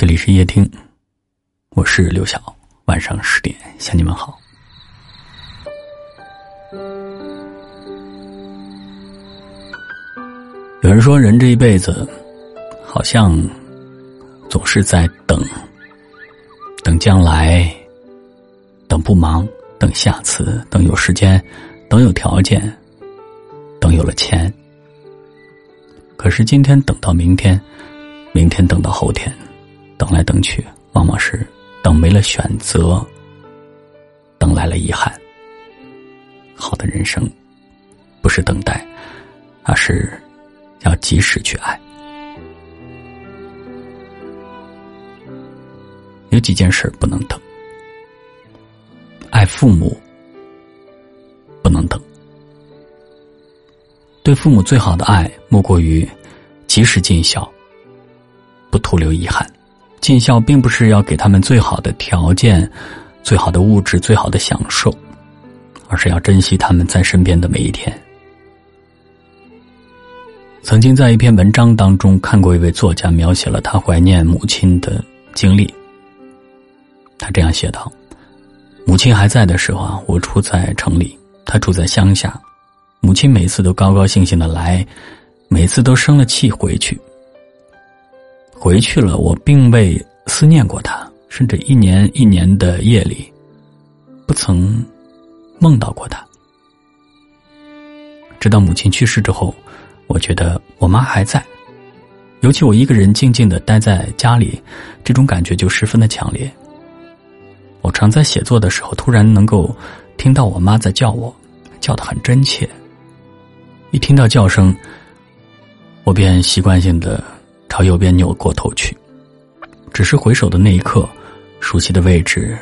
这里是夜听，我是刘晓。晚上十点向你们好。有人说，人这一辈子好像总是在等，等将来，等不忙，等下次，等有时间，等有条件，等有了钱。可是今天等到明天，明天等到后天。等来等去，往往是等没了选择，等来了遗憾。好的人生，不是等待，而是要及时去爱。有几件事不能等：爱父母不能等。对父母最好的爱，莫过于及时尽孝，不徒留遗憾。尽孝并不是要给他们最好的条件、最好的物质、最好的享受，而是要珍惜他们在身边的每一天。曾经在一篇文章当中看过一位作家描写了他怀念母亲的经历。他这样写道：“母亲还在的时候啊，我住在城里，他住在乡下。母亲每次都高高兴兴的来，每次都生了气回去。”回去了，我并未思念过他，甚至一年一年的夜里，不曾梦到过他。直到母亲去世之后，我觉得我妈还在，尤其我一个人静静的待在家里，这种感觉就十分的强烈。我常在写作的时候，突然能够听到我妈在叫我，叫的很真切。一听到叫声，我便习惯性的。朝右边扭过头去，只是回首的那一刻，熟悉的位置，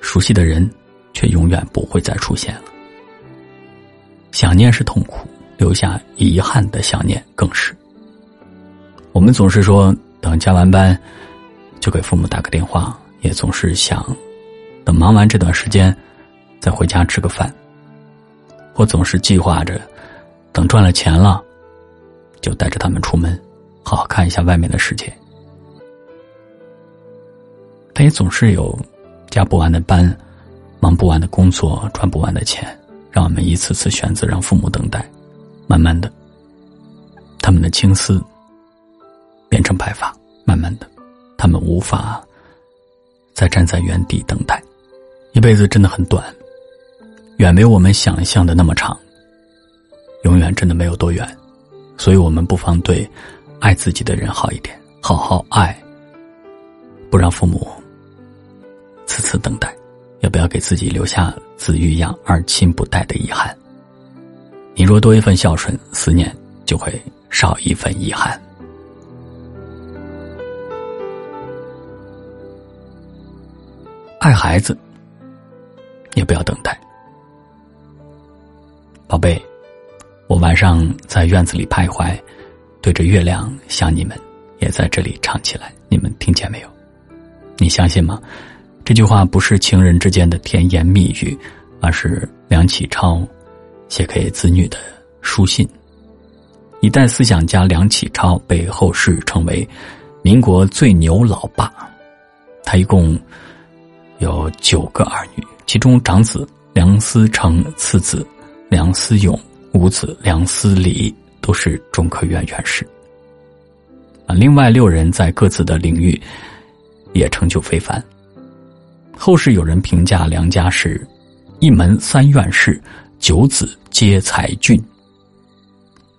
熟悉的人，却永远不会再出现了。想念是痛苦，留下遗憾的想念更是。我们总是说等加完班就给父母打个电话，也总是想等忙完这段时间再回家吃个饭，或总是计划着等赚了钱了就带着他们出门。好好看一下外面的世界，但也总是有加不完的班、忙不完的工作、赚不完的钱，让我们一次次选择让父母等待。慢慢的，他们的青丝变成白发；慢慢的，他们无法再站在原地等待。一辈子真的很短，远没有我们想象的那么长，永远真的没有多远，所以我们不妨对。爱自己的人好一点，好好爱，不让父母次次等待，也不要给自己留下子欲养而亲不待的遗憾。你若多一份孝顺，思念就会少一份遗憾。爱孩子，也不要等待。宝贝，我晚上在院子里徘徊。对着月亮想你们，也在这里唱起来。你们听见没有？你相信吗？这句话不是情人之间的甜言蜜语，而是梁启超写给子女的书信。一代思想家梁启超被后世称为民国最牛老爸。他一共有九个儿女，其中长子梁思成、次子梁思永、五子梁思礼。都是中科院院士啊！另外六人在各自的领域也成就非凡。后世有人评价梁家是一门三院士，九子皆才俊。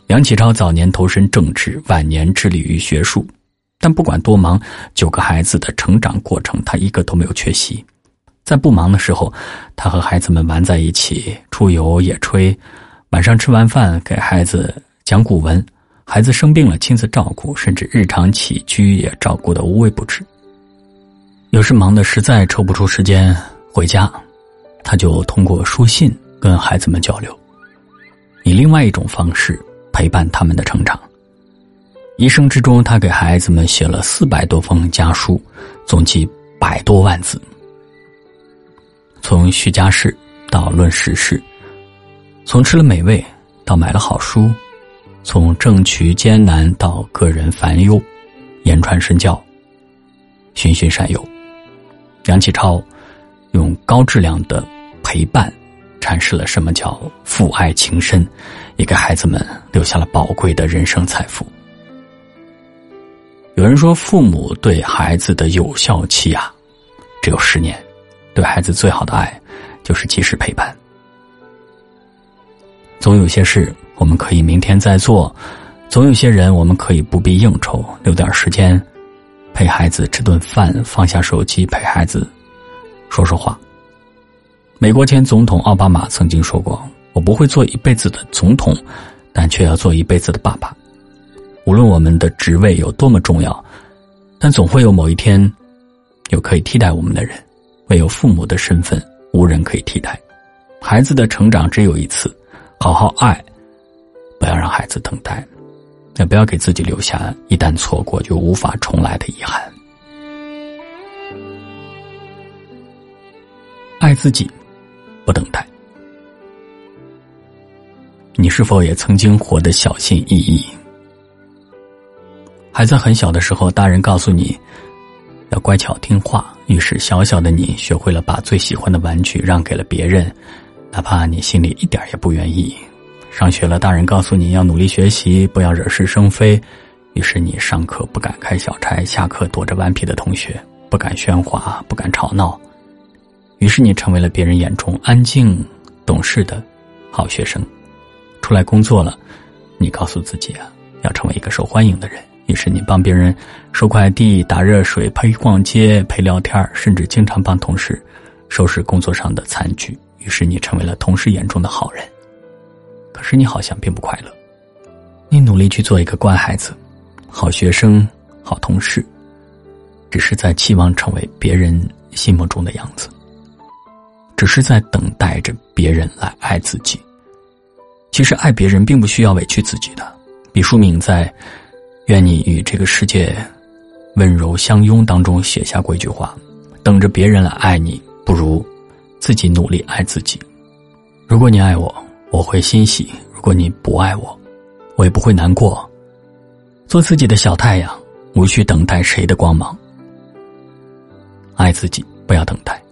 梁启超早年投身政治，晚年致力于学术，但不管多忙，九个孩子的成长过程，他一个都没有缺席。在不忙的时候，他和孩子们玩在一起，出游野炊；晚上吃完饭，给孩子。讲古文，孩子生病了亲自照顾，甚至日常起居也照顾的无微不至。有时忙的实在抽不出时间回家，他就通过书信跟孩子们交流，以另外一种方式陪伴他们的成长。一生之中，他给孩子们写了四百多封家书，总计百多万字。从叙家事到论时事，从吃了美味到买了好书。从政局艰难到个人烦忧，言传身教，循循善诱。梁启超用高质量的陪伴阐释了什么叫父爱情深，也给孩子们留下了宝贵的人生财富。有人说，父母对孩子的有效期啊，只有十年。对孩子最好的爱，就是及时陪伴。总有些事我们可以明天再做，总有些人我们可以不必应酬，留点时间陪孩子吃顿饭，放下手机陪孩子说说话。美国前总统奥巴马曾经说过：“我不会做一辈子的总统，但却要做一辈子的爸爸。无论我们的职位有多么重要，但总会有某一天，有可以替代我们的人。”唯有父母的身份，无人可以替代。孩子的成长只有一次，好好爱，不要让孩子等待，也不要给自己留下一旦错过就无法重来的遗憾。爱自己，不等待。你是否也曾经活得小心翼翼？还在很小的时候，大人告诉你。要乖巧听话，于是小小的你学会了把最喜欢的玩具让给了别人，哪怕你心里一点也不愿意。上学了，大人告诉你要努力学习，不要惹是生非，于是你上课不敢开小差，下课躲着顽皮的同学，不敢喧哗，不敢吵闹，于是你成为了别人眼中安静、懂事的好学生。出来工作了，你告诉自己啊，要成为一个受欢迎的人。于是你帮别人收快递、打热水、陪逛街、陪聊天甚至经常帮同事收拾工作上的残局。于是你成为了同事眼中的好人。使你好像并不快乐。你努力去做一个乖孩子、好学生、好同事，只是在期望成为别人心目中的样子，只是在等待着别人来爱自己。其实爱别人并不需要委屈自己的。毕淑敏在。愿你与这个世界温柔相拥。当中写下过一句话：“等着别人来爱你，不如自己努力爱自己。如果你爱我，我会欣喜；如果你不爱我，我也不会难过。做自己的小太阳，无需等待谁的光芒。爱自己，不要等待。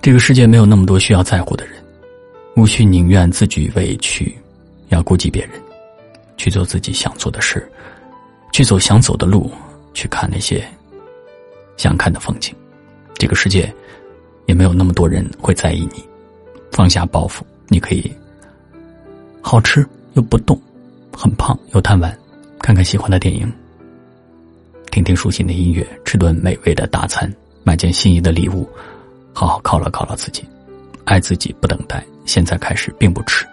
这个世界没有那么多需要在乎的人，无需宁愿自己委屈，要顾及别人。”去做自己想做的事，去走想走的路，去看那些想看的风景。这个世界也没有那么多人会在意你。放下包袱，你可以好吃又不动，很胖又贪玩，看看喜欢的电影，听听舒心的音乐，吃顿美味的大餐，买件心仪的礼物，好好犒劳犒劳自己，爱自己不等待，现在开始并不迟。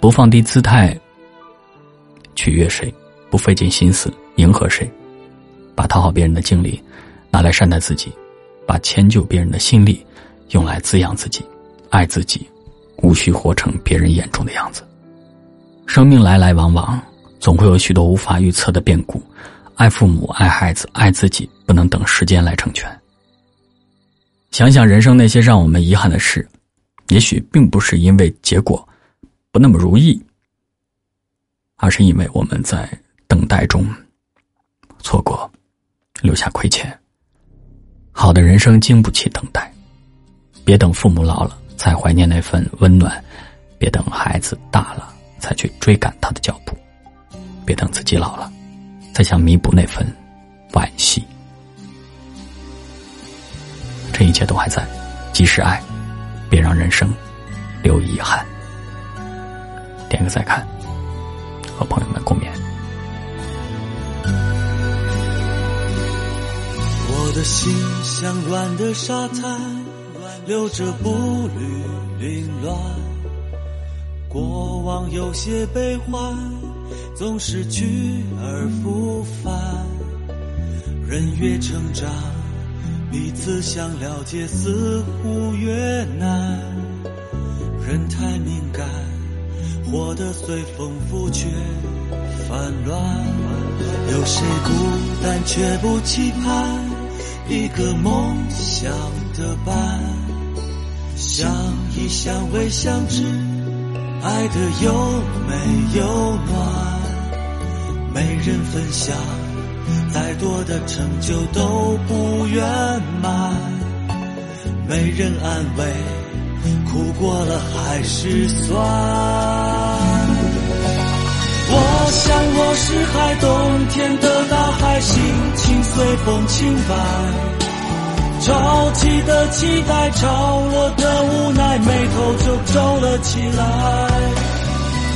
不放低姿态取悦谁，不费尽心思迎合谁，把讨好别人的精力拿来善待自己，把迁就别人的心力用来滋养自己，爱自己，无需活成别人眼中的样子。生命来来往往，总会有许多无法预测的变故。爱父母，爱孩子，爱自己，不能等时间来成全。想想人生那些让我们遗憾的事，也许并不是因为结果。不那么如意，而是因为我们在等待中错过，留下亏欠。好的人生经不起等待，别等父母老了才怀念那份温暖，别等孩子大了才去追赶他的脚步，别等自己老了再想弥补那份惋惜。这一切都还在，及时爱，别让人生留遗憾。点个再看，和朋友们共勉。我的心像软的沙滩，留着步履凌乱。过往有些悲欢，总是去而复返。人越成长，彼此想了解似乎越难。人太敏感。活得随风拂却烦乱，有谁孤单却不期盼一个梦想的伴？相依相偎相知，爱的又美又暖，没人分享再多的成就都不圆满，没人安慰，苦过了还是酸。我想我是海，冬天的大海，心情随风轻摆。潮起的期待，潮落的无奈，眉头就皱了起来。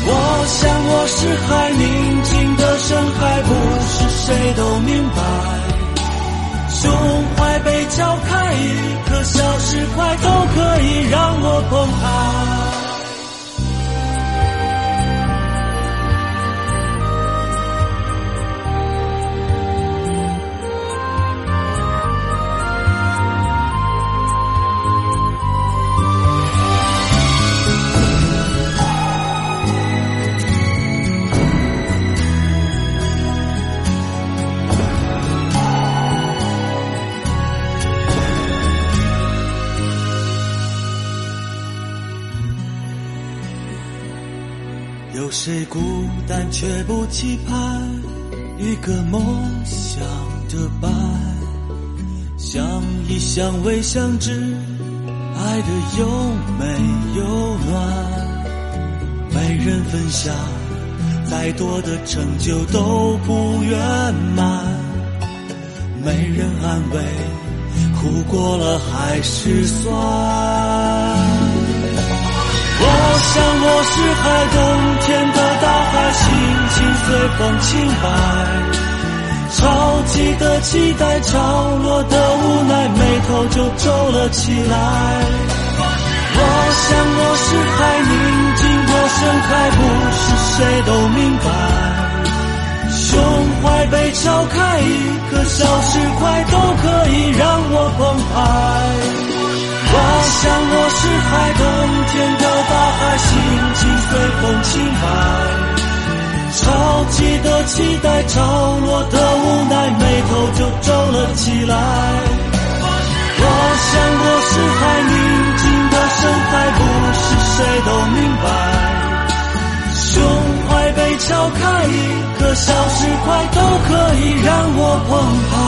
我想我是海，宁静的深海，不是谁都明白。胸怀被敲开，一颗小石块都可以让我澎湃。谁孤单却不期盼一个梦想的伴？相依相偎相知，爱的有美有暖。没人分享，再多的成就都不圆满。没人安慰，苦过了还是酸。我想我是海，冬天的大海，心情随风轻摆。潮起的期待，潮落的无奈，眉头就皱了起来。我想我是海，宁静的深海，不是谁都明白。胸怀被敲开，一颗小石块都可以让我澎湃。我想我是海，冬天的大海，心情随风轻摆。潮起的期待，潮落的无奈，眉头就皱了起来。我想我是海，宁静的深海，不是谁都明白。胸怀被敲开，一颗小石块都可以让我澎湃。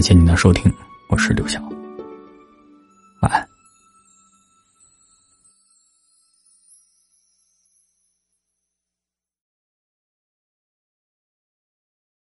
感谢您的收听，我是刘晓。